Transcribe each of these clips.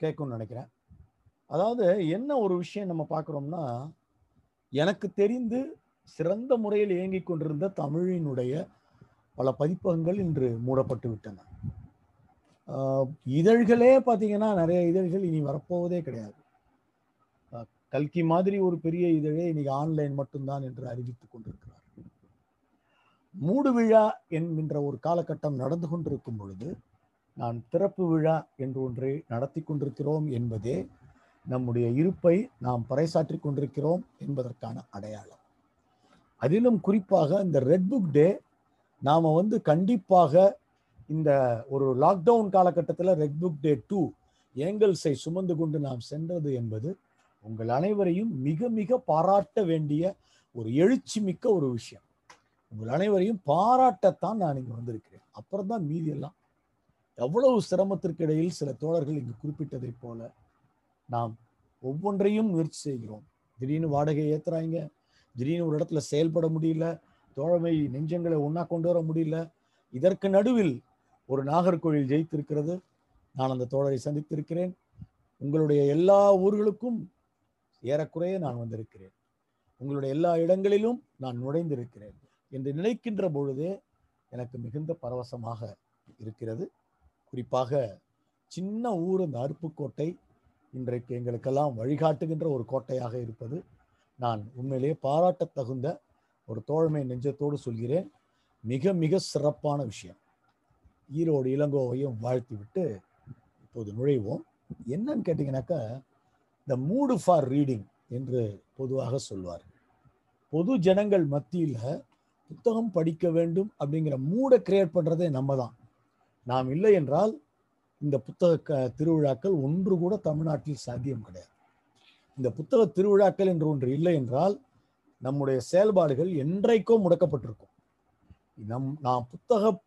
கேட்கும்னு நினைக்கிறேன். அதாவது என்ன ஒரு விஷயம் நம்ம பார்க்குறோம்னா எனக்கு தெரிந்து சிறந்த முறையில் இயங்கிக் கொண்டிருந்த தமிழினுடைய பல பதிப்பகங்கள் இன்று மூடப்பட்டு விட்டன. இதழ்களே பார்த்தீங்கன்னா நிறைய இதழ்கள் இனி வரப்போவதே கிடையாது. கல்கி மாதிரி ஒரு பெரிய இதழே இன்னைக்கு ஆன்லைன் மட்டும்தான் என்று அறிவித்துக் கொண்டிருக்கிறார் மூடு விழா என்கின்ற ஒரு காலகட்டம் நடந்து கொண்டிருக்கும் பொழுது நான் திறப்பு விழா என்று ஒன்றை நடத்தி கொண்டிருக்கிறோம் என்பதே நம்முடைய இருப்பை நாம் பறைசாற்றி கொண்டிருக்கிறோம் என்பதற்கான அடையாளம். அதிலும் குறிப்பாக இந்த ரெட் புக் டே நாம் வந்து கண்டிப்பாக இந்த ஒரு லாக்டவுன் காலகட்டத்தில் ரெட் புக் டே டூ ஏங்கல்ஸை சுமந்து கொண்டு நாம் சென்றது என்பது உங்கள் அனைவரையும் மிக மிக பாராட்ட வேண்டிய ஒரு எழுச்சி மிக்க ஒரு விஷயம். உங்கள் அனைவரையும் பாராட்டத்தான் நான் இங்கே வந்திருக்கிறேன். அப்புறம் தான் மீதியெல்லாம் எவ்வளவு சிரமத்திற்கிடையில் சில தோழர்கள் இங்கு குறிப்பிட்டதைப் போல நாம் ஒவ்வொன்றையும் முயற்சி செய்கிறோம். திடீர்னு வாடகை ஏத்துறாங்க திடீர்னு ஒரு இடத்துல செயல்பட முடியல. தோழமை நெஞ்சங்களை ஒன்றா கொண்டு வர முடியல. இதற்கு நடுவில் ஒரு நாகர்கோவில் ஜெயித்திருக்கிறது. நான் அந்த தோழரை சந்தித்திருக்கிறேன். உங்களுடைய எல்லா ஊர்களுக்கும் ஏறக்குறைய நான் வந்திருக்கிறேன். உங்களுடைய எல்லா இடங்களிலும் நான் நுழைந்திருக்கிறேன். என்று நினைக்கின்ற பொழுதே எனக்கு மிகுந்த பரவசமாக இருக்கிறது. குறிப்பாக சின்ன ஊர் அந்த அருப்புக்கோட்டை இன்றைக்கு எங்களுக்கெல்லாம் வழிகாட்டுகின்ற ஒரு கோட்டையாக இருப்பது நான் உண்மையிலேயே பாராட்டத் தகுந்த ஒரு தோழமை நெஞ்சத்தோடு சொல்கிறேன். மிக மிக சிறப்பான விஷயம். ஈரோடு இளங்கோவையும் வாழ்த்தி விட்டு இப்போது நுழைவோம். என்னன்னு கேட்டிங்கனாக்கா த மூடு ஃபார் ரீடிங் என்று பொதுவாக சொல்வார் பொது ஜனங்கள் மத்தியில் புத்தகம் படிக்க வேண்டும் அப்படிங்கிற மூடை கிரியேட் பண்ணுறதே நம்ம தான். நாம் இல்லை என்றால் இந்த புத்தக க- திருவிழாக்கள் ஒன்று கூட தமிழ்நாட்டில் சாத்தியம் கிடையாது. இந்த புத்தக திருவிழாக்கள் என்று ஒன்று இல்லை என்றால் நம்முடைய செயல்பாடுகள் என்றைக்கோ முடக்கப்பட்டிருக்கும். நம் நாம் புத்தக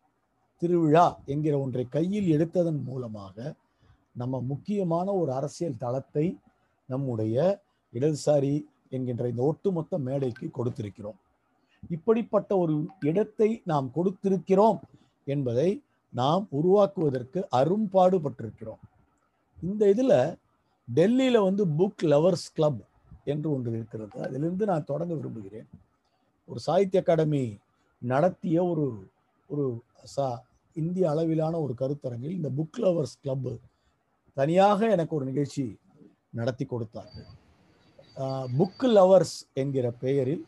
திருவிழா என்கிற ஒன்றை கையில் எடுத்ததன் மூலமாக நம்ம முக்கியமான ஒரு அரசியல் தளத்தை நம்முடைய இடதுசாரி என்கின்ற இந்த ஒட்டுமொத்த மேடைக்கு கொடுத்திருக்கிறோம். இப்படிப்பட்ட ஒரு இடத்தை நாம் கொடுத்திருக்கிறோம் என்பதை நாம் உருவாக்குவதற்கு அரும்பாடுபட்டிருக்கிறோம் இந்த இதில் டெல்லியில் வந்து புக் லவர்ஸ் கிளப் என்று ஒன்று இருக்கிறது. அதிலிருந்து நான் தொடங்க விரும்புகிறேன். ஒரு சாகித்ய அகாடமி நடத்திய ஒரு ஒரு சா இந்திய அளவிலான ஒரு கருத்தரங்கில் இந்த புக் லவர்ஸ் கிளப் தனியாக எனக்கு ஒரு நிகழ்ச்சி நடத்தி கொடுத்தார்கள். புக் லவர்ஸ் என்கிற பெயரில்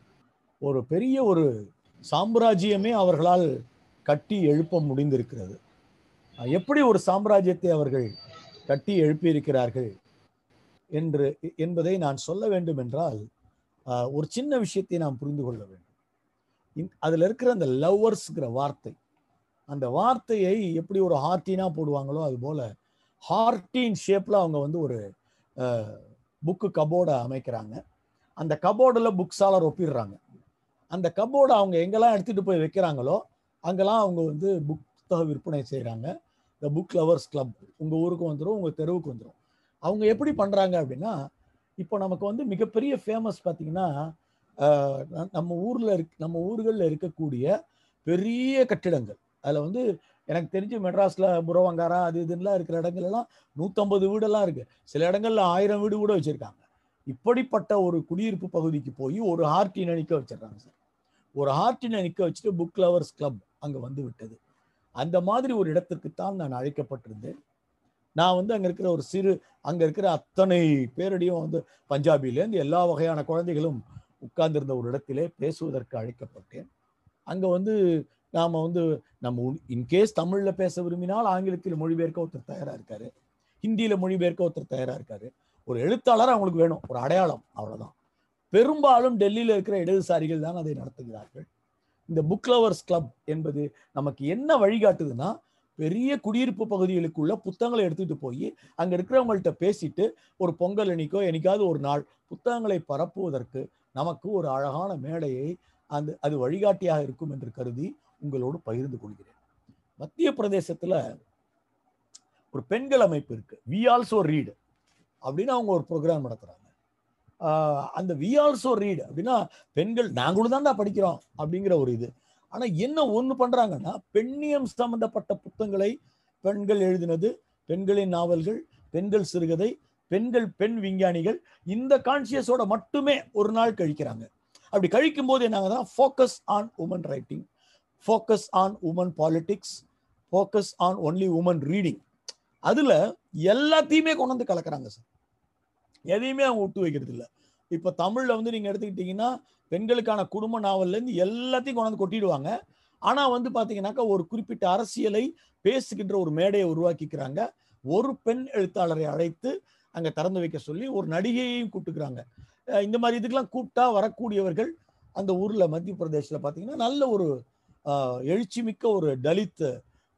ஒரு பெரிய ஒரு சாம்ராஜ்யமே அவர்களால் கட்டி எழுப்ப முடிந்திருக்கிறது. எப்படி ஒரு சாம்ராஜ்யத்தை அவர்கள் கட்டி எழுப்பியிருக்கிறார்கள் என்று என்பதை நான் சொல்ல வேண்டும் என்றால் ஒரு சின்ன விஷயத்தை நாம் புரிந்து கொள்ள வேண்டும். அதில் இருக்கிற அந்த லவ்வர்ஸ்ங்கிற வார்த்தை அந்த வார்த்தையை எப்படி ஒரு ஹார்ட்டினா போடுவாங்களோ அது போல ஹார்ட்டின் ஷேப்ல அவங்க வந்து ஒரு புக்கு கபோர்டை அமைக்கிறாங்க. அந்த கபோர்டில் புக்ஸாலர் ஒப்பிடுறாங்க அந்த கபோர்டை அவங்க எங்கெல்லாம் எடுத்துட்டு போய் வைக்கிறாங்களோ அங்கெல்லாம் அவங்க வந்து புத்தக விற்பனை செய்கிறாங்க இந்த புக் லவர்ஸ் கிளப் உங்கள் ஊருக்கு வந்துடும் உங்கள் தெருவுக்கு வந்துடும் அவங்க எப்படி பண்ணுறாங்க அப்படின்னா இப்போ நமக்கு வந்து மிகப்பெரிய ஃபேமஸ் பார்த்திங்கன்னா நம்ம ஊரில் இருக் நம்ம ஊர்களில் இருக்கக்கூடிய பெரிய கட்டிடங்கள். அதில் வந்து எனக்கு தெரிஞ்சு மெட்ராஸில் புறவங்காரா அது இதுலாம் இருக்கிற இடங்கள் எல்லாம் நூற்றம்பது வீடெல்லாம் இருக்குது சில இடங்கள்ல ஆயிரம் வீடு கூட வச்சுருக்காங்க. இப்படிப்பட்ட ஒரு குடியிருப்பு பகுதிக்கு போய் ஒரு ஹார்ட்டினை நிற்க வச்சிடுறாங்க சார். ஒரு ஹார்ட்டினை நிற்க வச்சுட்டு புக் லவர்ஸ் கிளப் அங்கே வந்து விட்டது. அந்த மாதிரி ஒரு இடத்திற்குத்தான் நான் அழைக்கப்பட்டிருந்தேன். நான் வந்து அங்கே இருக்கிற ஒரு சிறு அங்கே இருக்கிற அத்தனை பேரடியும் வந்து பஞ்சாபிலேருந்து எல்லா வகையான குழந்தைகளும் உட்கார்ந்திருந்த ஒரு இடத்திலே பேசுவதற்கு அழைக்கப்பட்டேன். அங்கே வந்து நாம் வந்து நம்ம இன்கேஸ் தமிழில் பேச விரும்பினால் ஆங்கிலத்தில் மொழிபெயர்க்க ஒருத்தர் தயாராக இருக்காரு. ஹிந்தியில் மொழிபெயர்க்க ஒருத்தர் தயாராக இருக்காரு. ஒரு எழுத்தாளர் அவங்களுக்கு வேணும் ஒரு அடையாளம் அவ்வளோதான் பெரும்பாலும் டெல்லியில் இருக்கிற இடதுசாரிகள் தான் அதை நடத்துகிறார்கள். இந்த புக் லவர்ஸ் கிளப் என்பது நமக்கு என்ன வழிகாட்டுதுன்னா பெரிய குடியிருப்பு பகுதிகளுக்குள்ள புத்தகங்களை எடுத்துட்டு போய் அங்க இருக்கிறவங்கள்ட்ட பேசிட்டு ஒரு பொங்கல் அன்னைக்கோ என்னைக்காவது ஒரு நாள் புத்தகங்களை பரப்புவதற்கு நமக்கு ஒரு அழகான மேடையை அந்த அது வழிகாட்டியாக இருக்கும் என்று கருதி உங்களோடு பகிர்ந்து கொள்கிறேன். மத்திய பிரதேசத்துல ஒரு பெண்கள் அமைப்பு இருக்கு. வி ஆல்சோ ரீடு அப்படின்னு அவங்க ஒரு ப்ரோக்ராம் நடத்துறாங்க. அந்த வி ஆல்சோ ரீட் அப்படின்னா பெண்கள் நாங்களும் தான்டா படிக்கிறோம் அப்படிங்கிற ஒரு இது. ஆனா என்ன ஒண்ணு பண்றாங்கன்னா பெண்ணியம் சம்பந்தப்பட்ட புத்தகங்களை பெண்கள் எழுதினது பெண்களின் நாவல்கள் பெண்கள் சிறுகதை பெண்கள் பெண் விஞ்ஞானிகள் இந்த கான்சியஸோட மட்டுமே ஒரு நாள் கழிக்கிறாங்க. அப்படி கழிக்கும் போது என்ன ஆகுதுன்னா focus on woman writing focus on woman politics focus on only woman reading அதில் எல்லாத்தையுமே கொண்டு வந்து கலக்கிறாங்க சார் எதையுமே அவங்க விட்டு வைக்கிறது இல்லை. இப்போ தமிழில் வந்து நீங்கள் எடுத்துக்கிட்டீங்கன்னா பெண்களுக்கான குடும்ப நாவல்லேருந்து எல்லாத்தையும் கொண்டு வந்து கொட்டிடுவாங்க. ஆனால் வந்து பார்த்தீங்கன்னாக்கா ஒரு குறிப்பிட்ட அரசியலை பேசுகின்ற ஒரு மேடையை உருவாக்கிக்கிறாங்க. ஒரு பெண் எழுத்தாளரை அழைத்து அங்கே திறந்து வைக்க சொல்லி ஒரு நடிகையையும் கூப்பிட்டுக்கிறாங்க. இந்த மாதிரி இதுக்கெல்லாம் கூப்பிட்டா வரக்கூடியவர்கள் அந்த ஊரில் மத்திய பிரதேசத்தில் பார்த்தீங்கன்னா நல்ல ஒரு எழுச்சி மிக்க ஒரு தலித்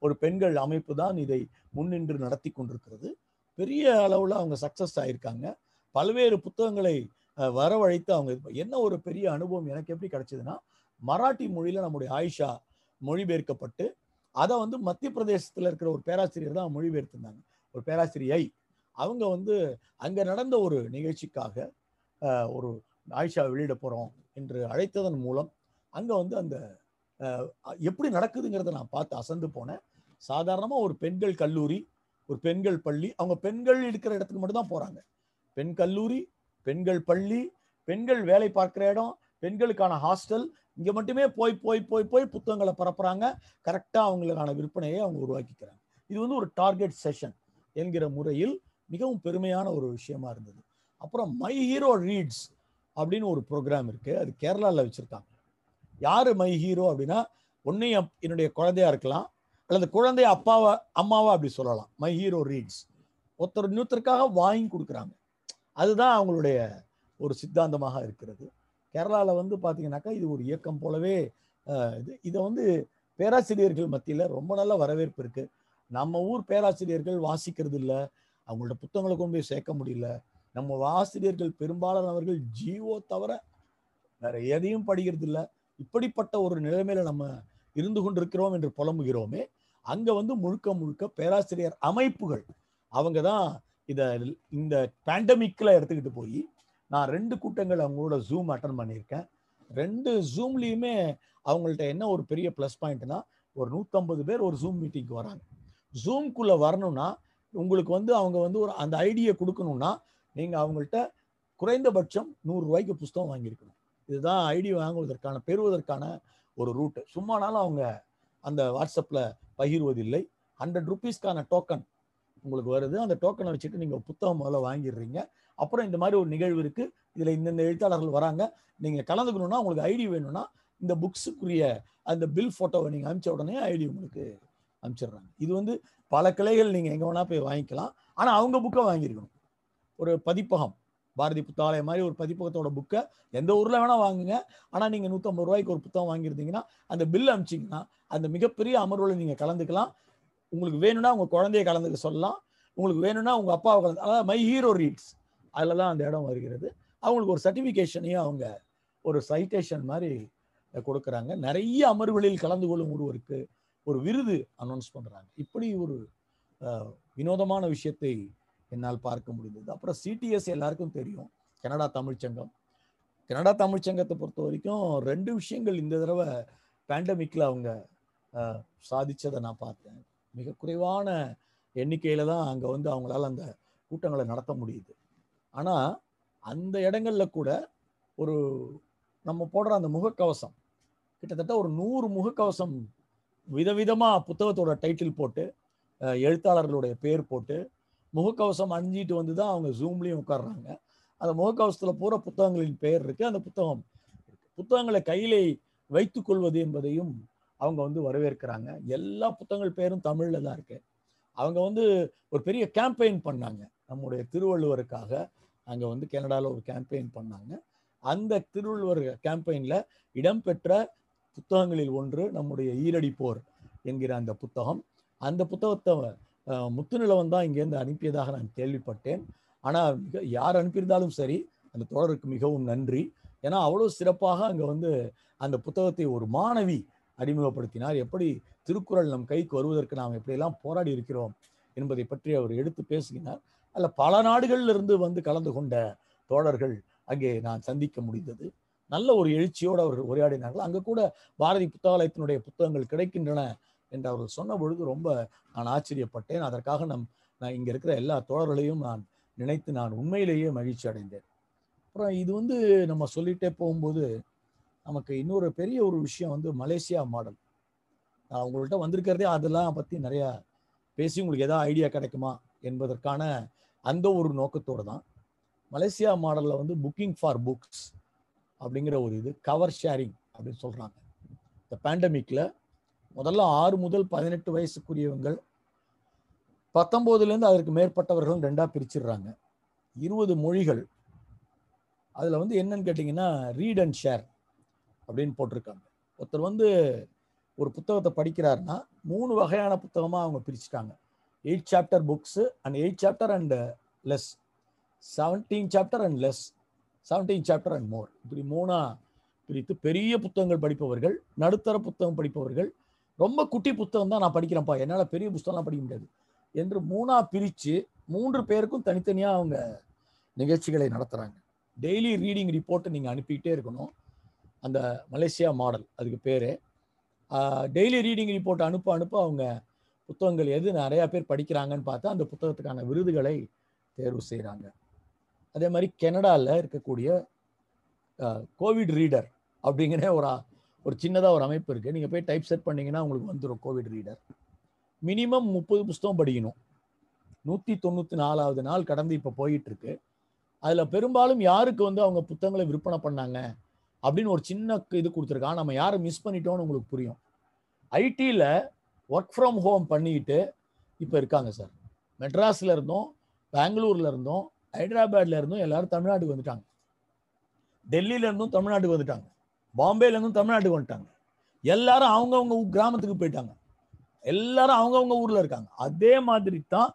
ஒரு பெண்கள் அமைப்பு தான் இதை முன்னின்று நடத்தி கொண்டிருக்கிறது. பெரிய அளவில் அவங்க சக்சஸ் ஆயிருக்காங்க. பல்வேறு புத்தகங்களை வரவழைத்து அவங்க என்ன ஒரு பெரிய அனுபவம் எனக்கு எப்படி கிடைச்சதுன்னா மராட்டி மொழியில நம்முடைய ஆயிஷா மொழிபெயர்க்கப்பட்டு அதை வந்து மத்திய பிரதேசத்தில் இருக்கிற ஒரு பேராசிரியர் தான் மொழிபெயர்த்திருந்தாங்க. ஒரு பேராசிரியை. அவங்க வந்து அங்கே நடந்த ஒரு நிகழ்ச்சிக்காக ஒரு ஆயிஷா வெளியிட போகிறோம் என்று அழைத்ததன் மூலம் அங்கே வந்து அந்த எப்படி நடக்குதுங்கிறத நான் பார்த்து அசந்து போனேன். சாதாரணமாக ஒரு பெண்கள் கல்லூரி ஒரு பெண்கள் பள்ளி அவங்க பெண்கள் இருக்கிற இடத்துக்கு மட்டும் தான் பெண் கல்லூரி பெண்கள் பள்ளி பெண்கள் வேலை பார்க்குற இடம் பெண்களுக்கான ஹாஸ்டல் இங்கே மட்டுமே போய் போய் போய் போய் புத்தகங்களை பரப்புறாங்க. கரெக்டாக அவங்களுக்கான விற்பனையை அவங்க உருவாக்கிக்கிறாங்க. இது வந்து ஒரு டார்கெட் செஷன் என்கிற முறையில் மிகவும் பெருமையான ஒரு விஷயமா இருந்தது. அப்புறம் மை ஹீரோ ரீட்ஸ் அப்படின்னு ஒரு ப்ரோக்ராம் இருக்கு. அது கேரளாவில் வச்சிருக்காங்க. யார் மை ஹீரோ அப்படின்னா ஒன்றையும் என்னுடைய குழந்தையா இருக்கலாம் அல்லது குழந்தைய அப்பாவை அம்மாவை அப்படி சொல்லலாம். My hero reads. ஒருத்தர் இன்னொருத்தருக்காக வாங்கி கொடுக்குறாங்க. அதுதான் அவங்களுடைய ஒரு சித்தாந்தமாக இருக்கிறது. கேரளாவில் வந்து பார்த்தீங்கன்னாக்கா இது ஒரு இயக்கம் போலவே இது இதை வந்து பேராசிரியர்கள் மத்தியில் ரொம்ப நல்ல வரவேற்பு இருக்குது நம்ம ஊர் பேராசிரியர்கள் வாசிக்கிறது இல்லை அவங்களோட புத்தகங்களை கொண்டு போய் சேர்க்க முடியல. நம்ம ஆசிரியர்கள் பெரும்பாலானவர்கள் ஜீவோ தவிர வேற எதையும் படிக்கிறது இல்லை. இப்படிப்பட்ட ஒரு நிலைமையில நம்ம இருந்து கொண்டிருக்கிறோம் என்று புலம்புகிறோமே அங்க வந்து முழுக்க முழுக்க பேராசிரியர் அமைப்புகள் அவங்க தான் இதை இந்த பேண்டமிக்ல எடுத்துக்கிட்டு போய் நான் ரெண்டு கூட்டங்கள் அவங்களோட ஜூம் அட்டன் பண்ணியிருக்கேன். ரெண்டு ஜூம்லேயுமே அவங்கள்ட்ட என்ன ஒரு பெரிய ப்ளஸ் பாயிண்ட்னா ஒரு நூற்றம்பது பேர் ஒரு ஜூம் மீட்டிங்க்கு வராங்க. ஜூம்குள்ளே வரணும்னா உங்களுக்கு வந்து அவங்க வந்து ஒரு அந்த ஐடியை கொடுக்கணும்னா நீங்கள் அவங்கள்ட்ட குறைந்தபட்சம் நூறு ரூபாய்க்கு புஸ்தகம் வாங்கியிருக்கணும். இதுதான் ஐடி வாங்குவதற்கான பெறுவதற்கான ஒரு ரூட்டு சும்மானாலும் அவங்க அந்த வாட்ஸ்அப்பில் பகிர்வதில்லை. ஹண்ட்ரட் ருபீஸ்க்கான டோக்கன் உங்களுக்கு வருது அந்த டோக்கனை வச்சுட்டு நீங்கள் புத்தகம் முதல்ல வாங்கிடுறீங்க. அப்புறம் இந்த மாதிரி ஒரு நிகழ்வு இருக்கு. இதில் இந்தந்த எழுத்தாளர்கள் வராங்க. நீங்கள் கலந்துக்கணும்னா உங்களுக்கு ஐடி வேணும்னா இந்த புக்ஸுக்குரிய அந்த பில் ஃபோட்டோவை நீங்கள் அனுப்பிச்ச உடனே ஐடி உங்களுக்கு அனுப்பிச்சிடுறாங்க இது வந்து பல கிளைகள் நீங்கள் எங்கே வேணால் போய் வாங்கிக்கலாம். ஆனால் அவங்க புக்கை வாங்கியிருக்கணும். ஒரு பதிப்பகம். பாரதி புத்தாலயம் மாதிரி ஒரு பதிப்பகத்தோட புக்கை எந்த ஊரில் வேணால் வாங்குங்க. ஆனால் நீங்கள் நூற்றம்பது ரூபாய்க்கு ஒரு புத்தகம் வாங்கியிருந்தீங்கன்னா அந்த பில் அனுப்பிச்சிங்கன்னா அந்த மிகப்பெரிய அமர்வில் நீங்கள் கலந்துக்கலாம். உங்களுக்கு வேணும்னா உங்கள் குழந்தைய கலந்துக்க சொல்லலாம். உங்களுக்கு வேணும்னா உங்கள் அப்பாவை கலந்து அதாவது மை ஹீரோ ரீட்ஸ் அதில் தான் அந்த இடம் வருகிறது. அவங்களுக்கு ஒரு சர்டிஃபிகேஷனையும் அவங்க ஒரு சைட்டேஷன் மாதிரி கொடுக்குறாங்க. நிறைய அமர்வுகளில் கலந்து கொள்ளும் ஒருவருக்கு ஒரு விருது அனௌன்ஸ் பண்ணுறாங்க இப்படி ஒரு வினோதமான விஷயத்தை என்னால் பார்க்க முடிந்தது. அப்புறம் சிடிஎஸ் எல்லாருக்கும் தெரியும். கனடா தமிழ்ச்சங்கம் கனடா தமிழ்ச்சங்கத்தை பொறுத்த வரைக்கும் ரெண்டு விஷயங்கள் இந்த தடவை பேண்டமிக்கில் அவங்க சாதிச்சதை நான் பார்த்தேன். மிக குறைவான எண்ணிக்கையில் தான் அங்கே வந்து அவங்களால அந்த கூட்டங்களை நடத்த முடியுது. ஆனால் அந்த இடங்களில் கூட ஒரு நம்ம போடுற அந்த முகக்கவசம் கிட்டத்தட்ட ஒரு நூறு முகக்கவசம் விதவிதமாக புத்தகத்தோட டைட்டில் போட்டு எழுத்தாளர்களுடைய பேர் போட்டு முகக்கவசம் அணிஞ்சிட்டு வந்து தான் அவங்க ஜூம்லேயும் உட்கார்றாங்க. அந்த முகக்கவசத்தில் பூரா புத்தகங்களின் பெயர் இருக்குது அந்த புத்தகம் புத்தகங்களை கையிலே வைத்துக்கொள்வது என்பதையும் அவங்க வந்து வரவேற்கிறாங்க. எல்லா புத்தகங்கள் பேரும் தமிழில் தான் இருக்கு. அவங்க வந்து ஒரு பெரிய கேம்பெயின் பண்ணாங்க. நம்முடைய திருவள்ளுவருக்காக அங்கே வந்து கனடாவில் ஒரு கேம்பெயின் பண்ணாங்க. அந்த திருவள்ளுவர் கேம்பெயினில் இடம்பெற்ற புத்தகங்களில் ஒன்று நம்முடைய ஈரடி போர் என்கிற அந்த புத்தகம். அந்த புத்தகத்தை முத்துநிலவன் தான் இங்கேருந்து அனுப்பியதாக நான் கேள்விப்பட்டேன். ஆனால் மிக யார் அனுப்பியிருந்தாலும் சரி அந்த தொடருக்கு மிகவும் நன்றி. ஏன்னா அவ்வளோ சிறப்பாக அங்கே வந்து அந்த புத்தகத்தை ஒரு மாணவி அறிமுகப்படுத்தினார். எப்படி திருக்குறள் நம் கைக்கு வருவதற்கு நாம் எப்படியெல்லாம் போராடி இருக்கிறோம் என்பதை பற்றி அவர் எடுத்து பேசுகிறார். அல்ல பல நாடுகளில் இருந்து வந்து கலந்து கொண்ட தோழர்கள் அங்கே நான் சந்திக்க முடிந்தது. நல்ல ஒரு எழுச்சியோடு அவர்கள் உரையாடினார்கள். அங்கே கூட பாரதி புத்தகாலயத்தினுடைய புத்தகங்கள் கிடைக்கின்றன என்று அவர் சொன்ன பொழுது ரொம்ப நான் ஆச்சரியப்பட்டேன். அதற்காக நம் நான் இங்கே இருக்கிற எல்லா தோழர்களையும் நான் நினைத்து நான் உண்மையிலேயே மகிழ்ச்சி அடைந்தேன் அப்புறம் இது வந்து நம்ம சொல்லிட்டே போகும்போது நமக்கு இன்னொரு பெரிய ஒரு விஷயம் வந்து மலேசியா மாடல் நான் உங்கள்கிட்ட வந்திருக்கிறதே அதெல்லாம் பற்றி நிறையா பேசி உங்களுக்கு எதாவது ஐடியா கிடைக்குமா என்பதற்கான அந்த ஒரு நோக்கத்தோடு தான். மலேசியா மாடலில் வந்து புக்கிங் ஃபார் புக்ஸ் அப்படிங்கிற ஒரு இது கவர் ஷேரிங் அப்படின்னு சொல்கிறாங்க இந்த பேண்டமிக்கில் முதல்ல ஆறு முதல் பதினெட்டு வயசுக்குரியவங்கள் பத்தொம்போதுலேருந்து அதற்கு மேற்பட்டவர்களும் ரெண்டாக பிரிச்சிடுறாங்க. இருபது மொழிகள். அதில் வந்து என்னன்னு கேட்டிங்கன்னா ரீட் அண்ட் ஷேர் அப்படின்னு போட்டிருக்காங்க. ஒருத்தர் வந்து ஒரு புத்தகத்தை படிக்கிறாருன்னா மூணு வகையான புத்தகமாக அவங்க பிரிச்சுட்டாங்க. Eight chapter books and eight chapter and less seventeen chapter and less seventeen chapter and more இப்படி மூணாக பிரித்து பெரிய புத்தகங்கள் படிப்பவர்கள் நடுத்தர புத்தகம் படிப்பவர்கள் ரொம்ப குட்டி புத்தகம் தான் நான் படிக்கிறேன்ப்பா. என்னால் பெரிய புத்தகம்லாம் படிக்க முடியாது. என்று மூணாக பிரித்து மூன்று பேருக்கும் தனித்தனியாக அவங்க நிகழ்ச்சிகளை நடத்துகிறாங்க டெய்லி ரீடிங் ரிப்போர்ட்டை நீங்கள் அனுப்பிக்கிட்டே இருக்கணும். அந்த மலேசியா மாடல் அதுக்கு பேர். டெய்லி ரீடிங் ரிப்போர்ட் அனுப்ப அனுப்ப அவங்க புத்தகங்கள் எது நிறையா பேர் படிக்கிறாங்கன்னு பார்த்தா அந்த புத்தகத்துக்கான விருதுகளை தேர்வு செய்கிறாங்க அதே மாதிரி கெனடாவில் இருக்கக்கூடிய கோவிட் ரீடர் அப்படிங்கிற ஒரு ஒரு சின்னதாக ஒரு அமைப்பு இருக்குது நீங்கள் போய் டைப் செட் பண்ணிங்கன்னா உங்களுக்கு வந்துடும் கோவிட் ரீடர் மினிமம் முப்பது புஸ்தகம் படிக்கணும். நூற்றி தொண்ணூற்றி நாலாவது நாள் கடந்து இப்போ போயிட்டுருக்கு அதில் பெரும்பாலும் யாருக்கு வந்து அவங்க புத்தகங்களை விற்பனை பண்ணாங்க? அப்படின்னு ஒரு சின்ன இது கொடுத்துருக்கான் நம்ம யாரை மிஸ் பண்ணிட்டோம்னு உங்களுக்கு புரியும். ஐடியில் ஒர்க் ஃப்ரம் ஹோம் பண்ணிக்கிட்டு இப்போ இருக்காங்க சார் மெட்ராஸில் இருந்தோம் பெங்களூரில் இருந்தோம் ஹைதராபாத்ல இருந்தும் எல்லாரும் தமிழ்நாட்டுக்கு வந்துட்டாங்க. டெல்லியில இருந்தும் தமிழ்நாட்டுக்கு வந்துட்டாங்க. பாம்பேல இருந்தும் தமிழ்நாட்டுக்கு வந்துட்டாங்க. எல்லாரும் அவங்கவுங்க கிராமத்துக்கு போயிட்டாங்க. எல்லாரும் அவங்கவுங்க ஊர்ல இருக்காங்க. அதே மாதிரி தான்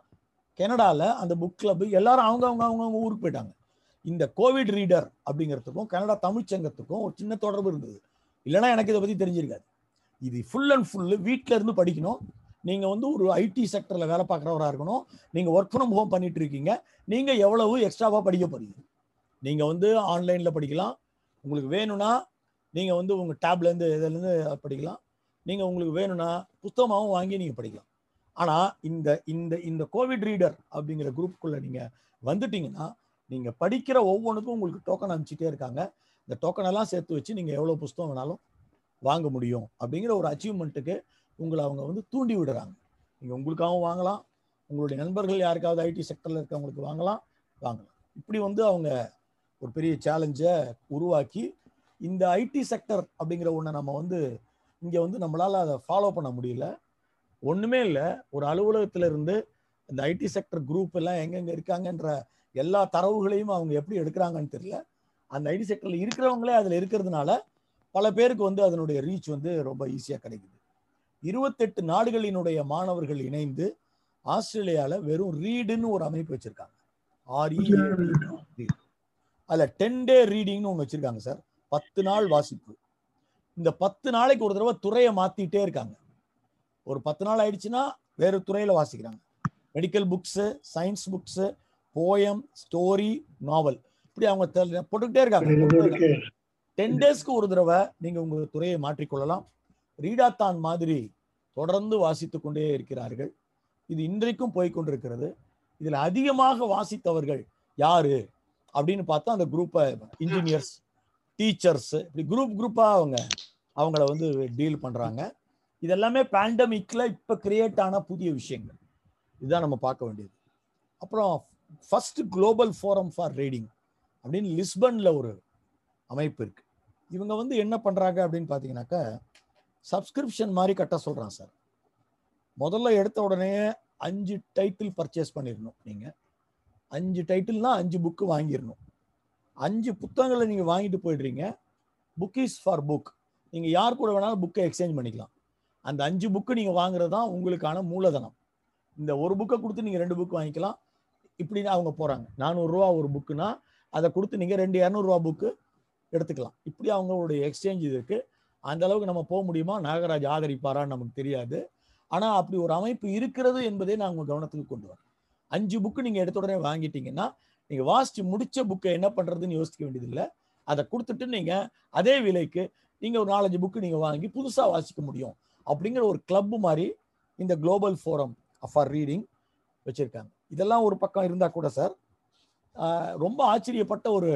கனடால அந்த புக் கிளப் எல்லாரும் அவங்கவுங்க அவங்கவுங்க ஊருக்கு போயிட்டாங்க. இந்த கோவிட் ரீடர் அப்படிங்கிறதுக்கும் கனடா தமிழ்ச்சங்கத்துக்கும் ஒரு சின்ன தொடர்பு இருந்தது. இல்லைன்னா எனக்கு இதை பற்றி தெரிஞ்சிருக்காது. இது ஃபுல் அண்ட் ஃபுல்லு வீட்டில் இருந்து படிக்கணும். நீங்கள் வந்து ஒரு ஐடி செக்டரில் வேலை பார்க்குறவராக இருக்கணும். நீங்கள் ஒர்க் ஃப்ரம் ஹோம் பண்ணிட்டு இருக்கீங்க. நீங்கள் எவ்வளவு எக்ஸ்ட்ராவாக படிக்க போகிறீங்க நீங்கள் வந்து ஆன்லைனில் படிக்கலாம். உங்களுக்கு வேணும்னா நீங்கள் வந்து உங்கள் டேப்லேருந்து இதிலேருந்து படிக்கலாம். நீங்கள் உங்களுக்கு வேணும்னா புத்தகமாகவும் வாங்கி நீங்கள் படிக்கலாம். ஆனால் இந்த இந்த இந்த கோவிட் ரீடர் அப்படிங்கிற குரூப்புக்குள்ளே நீங்கள் வந்துட்டீங்கன்னா நீங்க படிக்கிற ஒவ்வொன்றுக்கும் உங்களுக்கு டோக்கன் அனுப்பிச்சிட்டே இருக்காங்க. இந்த டோக்கன் எல்லாம் சேர்த்து வச்சு நீங்க எவ்வளவு புஸ்தகம் வேணாலும் வாங்க முடியும். அப்படிங்கிற ஒரு அச்சீவ்மெண்ட்டுக்கு உங்களை அவங்க வந்து தூண்டி விடுறாங்க. நீங்க உங்களுக்காகவும் வாங்கலாம். உங்களுடைய நண்பர்கள் யாருக்காவது ஐடி செக்டர்ல இருக்கவங்களுக்கு வாங்கலாம். வாங்கலாம். இப்படி வந்து அவங்க ஒரு பெரிய சேலஞ்சை உருவாக்கி இந்த ஐடி செக்டர் அப்படிங்கிற ஒன்றை நம்ம வந்து இங்கே வந்து நம்மளால் அதை ஃபாலோ பண்ண முடியல. ஒன்றுமே இல்லை. ஒரு அலுவலகத்திலிருந்து இந்த ஐடி செக்டர் குரூப் எல்லாம் எங்கெங்கே இருக்காங்கன்ற எல்லா தரவுகளையும் அவங்க எப்படி எடுக்கிறாங்கன்னு தெரியல. அந்த ஐடி செக்டர்ல இருக்கிறவங்களே அதில் இருக்கிறதுனால பல பேருக்கு வந்து அதனுடைய ரீச் வந்து ரொம்ப ஈஸியாக கிடைக்குது. இருபத்தெட்டு நாடுகளினுடைய மாணவர்கள் இணைந்து ஆஸ்திரேலியாவில் வெறும் ரீடுன்னு ஒரு அமைப்பு வச்சிருக்காங்க. ஆர்இ அதில் டென் டே ரீடிங்னு ஒன்று வச்சிருக்காங்க சார். பத்து நாள் வாசிப்பு. இந்த பத்து நாளைக்கு ஒரு தடவை துறையை மாத்திட்டே இருக்காங்க. ஒரு பத்து நாள் ஆயிடுச்சுன்னா வேறு துறையில வாசிக்கிறாங்க. Medical books science books poem story novel இப்படி அவங்க போட்டுக்கிட்டே இருக்காங்க. டென் டேஸ்க்கு ஒரு தடவை நீங்க உங்க துறையை மாற்றிக்கொள்ளலாம். ரீடாத்தான் மாதிரி தொடர்ந்து வாசித்துக் கொண்டே இருக்கிறார்கள். இது இன்றைக்கும் போய் கொண்டிருக்கிறது. இதுல அதிகமாக வாசித்தவர்கள் யாரு? அப்படின்னு பார்த்தா அந்த குரூப்பை இன்ஜினியர்ஸ் டீச்சர்ஸ் இப்படி குரூப் குரூப்பா அவங்க அவங்கள வந்து டீல் பண்றாங்க. இது எல்லாமே பேண்டமிக்ல இப்ப கிரியேட் ஆன புதிய விஷயங்கள். இதுதான் நம்ம பார்க்க வேண்டியது. அப்புறம் first global forum for reading அப்படின்னு லிஸ்பனில் ஒரு அமைப்பு இருக்கு. இவங்க வந்து என்ன பண்ணுறாங்க அப்படின்னு பார்த்தீங்கன்னாக்கா சப்ஸ்கிரிப்ஷன் மாதிரி கட்ட சொல்கிறான் சார். முதல்ல எடுத்த உடனே அஞ்சு டைட்டில் பர்ச்சேஸ் பண்ணிடணும் நீங்கள் அஞ்சு டைட்டில்னா அஞ்சு புக்கு வாங்கிடணும். அஞ்சு புத்தகங்களை நீங்கள் வாங்கிட்டு போயிடுறீங்க. புக் இஸ் ஃபார் புக் நீங்கள் யார் கூட வேணாலும் புக்கை எக்ஸ்சேஞ்ச் பண்ணிக்கலாம். அந்த அஞ்சு புக்கு நீங்கள் வாங்குறது தான் உங்களுக்கான மூலதனம். இந்த ஒரு புக்கை கொடுத்து நீங்கள் ரெண்டு புக் வாங்கிக்கலாம். இப்படின்னு அவங்க போறாங்க. நானூறுரூவா ஒரு புக்குனா அதை கொடுத்து நீங்கள் ரெண்டு இரநூறுவா புக்கு எடுத்துக்கலாம். இப்படி அவங்களுடைய எக்ஸ்சேஞ்ச் இது இருக்கு. அந்த அளவுக்கு நம்ம போக முடியுமா? நாகராஜ் ஆதரிப்பாரான்னு நமக்கு தெரியாது. ஆனால் அப்படி ஒரு அமைப்பு இருக்கிறது என்பதை நான் உங்கள் கவனத்துக்கு கொண்டு வரேன். அஞ்சு புக்கு நீங்கள் எடுத்த உடனே வாங்கிட்டீங்கன்னா நீங்கள் வாசித்து முடித்த புக்கை என்ன பண்ணுறதுன்னு யோசிக்க வேண்டியதில்லை. அதை கொடுத்துட்டு நீங்கள் அதே விலைக்கு நீங்கள் ஒரு நாலஞ்சு புக்கு நீங்கள் வாங்கி புதுசாக வாசிக்க முடியும். அப்படிங்கிற ஒரு கிளப் மாதிரி இந்த குளோபல் ஃபோரம் ஃபார் ரீடிங் வச்சுருக்காங்க. இதெல்லாம் ஒரு பக்கம் இருந்தால் கூட சார் ரொம்ப ஆச்சரியப்பட்ட ஒரு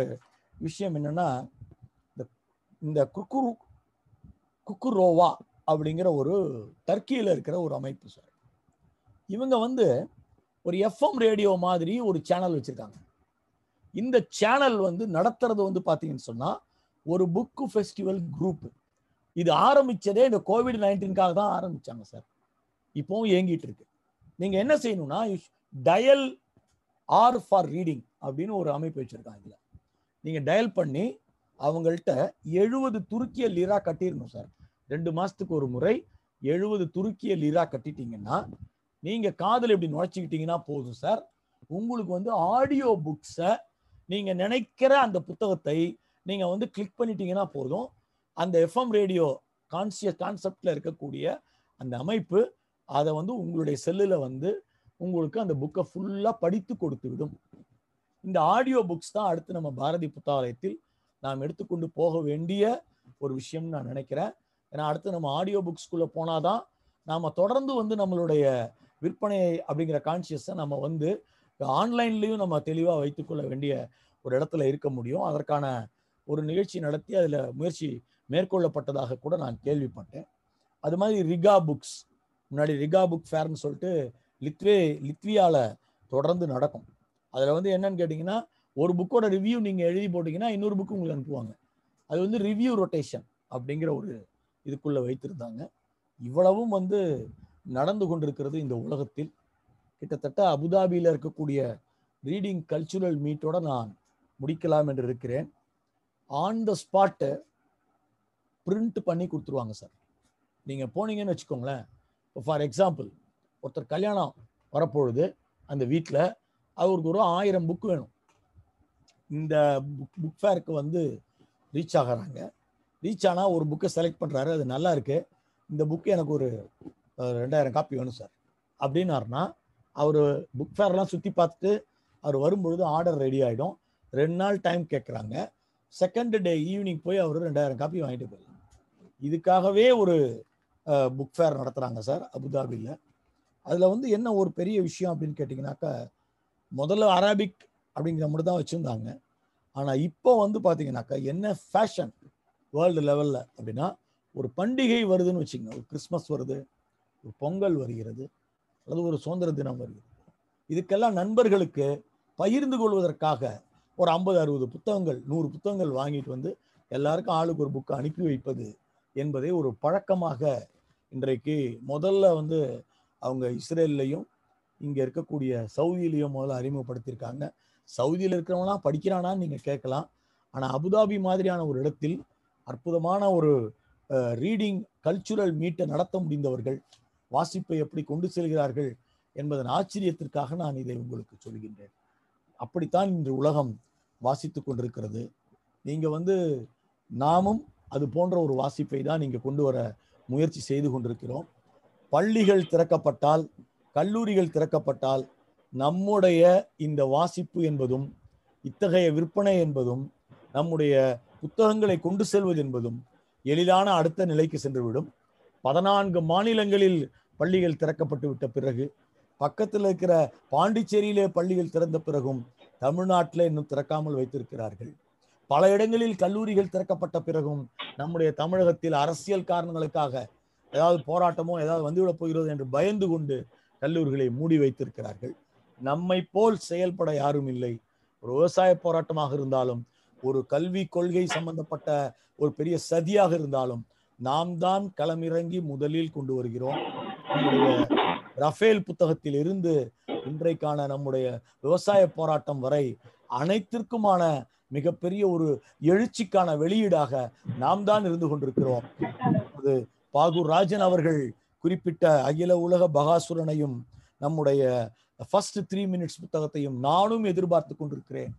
விஷயம் என்னன்னா இந்த இந்த குக்குரு குக்குரோவா அப்படிங்கிற ஒரு டர்க்கியில் இருக்கிற ஒரு அமைப்பு சார். இவங்க வந்து ஒரு எஃப்எம் ரேடியோ மாதிரி ஒரு சேனல் வச்சுருக்காங்க. இந்த சேனல் வந்து நடத்துறது வந்து பார்த்தீங்கன்னு சொன்னால் ஒரு புக்கு ஃபெஸ்டிவல் குரூப் இது ஆரம்பிச்சதே இந்த கோவிட் நைன்டீன்காக தான் ஆரம்பிச்சாங்க சார். இப்போவும் இயங்கிட்டு இருக்கு. நீங்கள் என்ன செய்யணும்னா டயல் ஆர் ஃபார் ரீடிங் அப்படின்னு ஒரு அமைப்பு வச்சுருக்காங்க இதில். நீங்கள் டயல் பண்ணி அவங்கள்ட்ட எழுபது துருக்கிய லீரா கட்டிடணும் சார் ரெண்டு மாதத்துக்கு ஒரு முறை எழுபது துருக்கிய லீரா கட்டிட்டீங்கன்னா நீங்கள் காதில் இப்படி நுழைச்சிக்கிட்டீங்கன்னா போதும் சார் உங்களுக்கு வந்து ஆடியோ புக்ஸை நீங்கள் நினைக்கிற அந்த புத்தகத்தை நீங்கள் வந்து கிளிக் பண்ணிட்டீங்கன்னா போதும். அந்த எஃப்எம் ரேடியோ கான்சியஸ் கான்செப்டில் இருக்கக்கூடிய அந்த அமைப்பு அதை வந்து உங்களுடைய செல்லில் வந்து உங்களுக்கு அந்த புக்கை ஃபுல்லாக படித்து கொடுத்து விடும் இந்த ஆடியோ புக்ஸ் தான் அடுத்து நம்ம பாரதி புத்தாலயத்தில் நாம் எடுத்துக்கொண்டு போக வேண்டிய ஒரு விஷயம்னு நான் நினைக்கிறேன். ஏன்னா அடுத்து நம்ம ஆடியோ புக்ஸ்குள்ள போனாதான் நாம் தொடர்ந்து வந்து நம்மளுடைய விற்பனை அப்படிங்கிற கான்சியஸை நம்ம வந்து ஆன்லைன்லேயும் நம்ம தெளிவாக வைத்துக்கொள்ள வேண்டிய ஒரு இடத்துல இருக்க முடியும். அதற்கான ஒரு நிகழ்ச்சி நடத்தி அதில் முயற்சி மேற்கொள்ளப்பட்டதாக கூட நான் கேள்விப்பட்டேன். அது மாதிரி ரிகா புக்ஸ் முன்னாடி ரிகா புக் ஃபேர்னு சொல்லிட்டு லித்வே லித்வியாவில் தொடர்ந்து நடக்கும். அதில் வந்து என்னன்னு கேட்டிங்கன்னா ஒரு புக்கோட ரிவ்யூ நீங்கள் எழுதி போட்டிங்கன்னா இன்னொரு புக்கு உங்களுக்கு அனுப்புவாங்க. அது வந்து ரிவ்யூ ரொட்டேஷன் அப்படிங்கிற ஒரு இதுக்குள்ளே வைத்திருந்தாங்க. இவ்வளவும் வந்து நடந்து கொண்டிருக்கிறது இந்த உலகத்தில். கிட்டத்தட்ட அபுதாபியில் இருக்கக்கூடிய ரீடிங் கல்ச்சுரல் மீட்டோட நான் முடிக்கலாம் என்று இருக்கிறேன். ஆன் த ஸ்பாட்டு பிரிண்ட் பண்ணி கொடுத்துருவாங்க சார் நீங்கள் போனீங்கன்னு வச்சுக்கோங்களேன். இப்போ ஃபார் எக்ஸாம்பிள் ஒருத்தர் கல்யாணம் வரப்பொழுது அந்த வீட்டில் அவருக்கு ஒரு ஆயிரம் புக் வேணும். இந்த புக் புக் ஃபேருக்கு வந்து ரீச் ஆகிறாங்க. ரீச் ஆனால் ஒரு புக்கை செலக்ட் பண்ணுறாரு அது நல்லா இருக்கு. இந்த புக்கு எனக்கு ஒரு ரெண்டாயிரம் காப்பி வேணும் சார் அப்படின்னாருனா அவர் புக் ஃபேர்லாம் சுற்றி பார்த்துட்டு அவர் வரும்பொழுது ஆர்டர் ரெடி ஆகிடும் ரெண்டு நாள் டைம் கேட்குறாங்க செகண்ட் டே ஈவினிங் போய் அவர் ரெண்டாயிரம் காப்பி வாங்கிட்டு போயிடலாம் இதுக்காகவே ஒரு புக் ஃபேர் நடத்துகிறாங்க சார் அபுதாபியில். அதில் வந்து என்ன ஒரு பெரிய விஷயம் அப்படின்னு கேட்டிங்கனாக்கா முதல்ல அராபிக் அப்படிங்கிற மட்டும் தான் வச்சுருந்தாங்க. ஆனால் இப்போ வந்து பார்த்தீங்கன்னாக்கா என்ன ஃபேஷன் வேர்ல்டு லெவலில் அப்படின்னா ஒரு பண்டிகை வருதுன்னு வச்சுக்கோங்க. ஒரு கிறிஸ்மஸ் வருது ஒரு பொங்கல் வருகிறது அல்லது ஒரு சுதந்திர தினம் வருகிறது. இதுக்கெல்லாம் நண்பர்களுக்கு பகிர்ந்து கொள்வதற்காக ஒரு ஐம்பது அறுபது புத்தகங்கள் நூறு புத்தகங்கள் வாங்கிட்டு வந்து எல்லாருக்கும் ஆளுக்கு ஒரு புக்கை அனுப்பி வைப்பது என்பதை ஒரு பழக்கமாக இன்றைக்கு முதல்ல வந்து அவங்க இஸ்ரேல்லையும் இங்கே இருக்கக்கூடிய சவுதியிலையும் முதல்ல அறிமுகப்படுத்தியிருக்காங்க. சவுதியில் இருக்கிறவங்களாம் படிக்கிறானான்னு நீங்கள் கேட்கலாம். ஆனால் அபுதாபி மாதிரியான ஒரு இடத்தில் அற்புதமான ஒரு ரீடிங் கல்ச்சுரல் மீட்டை நடத்த முடிந்தவர்கள் வாசிப்பை எப்படி கொண்டு செல்கிறார்கள் என்பதன் ஆச்சரியத்திற்காக நான் இதை உங்களுக்கு சொல்கின்றேன். அப்படித்தான் இன்று உலகம் வாசித்து கொண்டிருக்கிறது. நீங்கள் வந்து நாமும் அது போன்ற ஒரு வாசிப்பை தான் நீங்கள் கொண்டு வர முயற்சி செய்து கொண்டிருக்கிறோம். பள்ளிகள் திறக்கப்பட்டால் கல்லூரிகள் திறக்கப்பட்டால் நம்முடைய இந்த வாசிப்பு என்பதும் இத்தகைய விற்பனை என்பதும் நம்முடைய புத்தகங்களை கொண்டு செல்வது என்பதும் எளிதான அடுத்த நிலைக்கு சென்றுவிடும். பதினான்கு மாநிலங்களில் பள்ளிகள் திறக்கப்பட்டு விட்ட பிறகு பக்கத்தில் இருக்கிற பாண்டிச்சேரியிலே பள்ளிகள் திறந்த பிறகும் தமிழ்நாட்டில் இன்னும் திறக்காமல் வைத்திருக்கிறார்கள். பல இடங்களில் கல்லூரிகள் திறக்கப்பட்ட பிறகும் நம்முடைய தமிழகத்தில் அரசியல் காரணங்களுக்காக ஏதாவது போராட்டமோ ஏதாவது வந்துவிடப் போகிறது என்று பயந்து கொண்டு கல்லூரிகளை மூடி வைத்திருக்கிறார்கள். நம்மை போல் செயல்பட யாரும் இல்லை. ஒரு விவசாய போராட்டமாக இருந்தாலும் ஒரு கல்வி கொள்கை சம்பந்தப்பட்ட ஒரு பெரிய சதியாக இருந்தாலும் நாம் தான் களமிறங்கி முதலில் கொண்டு வருகிறோம். நம்முடைய ரஃபேல் புத்தகத்தில் இருந்து இன்றைக்கான நம்முடைய விவசாய போராட்டம் வரை அனைத்திற்குமான மிகப்பெரிய ஒரு எழுச்சிக்கான வெளியீடாக நாம் தான் இருந்து கொண்டிருக்கிறோம். அது பாகூர் ராஜன் அவர்கள் குறிப்பிட்ட அகில உலக பகாசுரனையும் நம்முடைய ஃபர்ஸ்ட் த்ரீ மினிட்ஸ் புத்தகத்தையும் நானும் எதிர்பார்த்து கொண்டிருக்கிறேன்.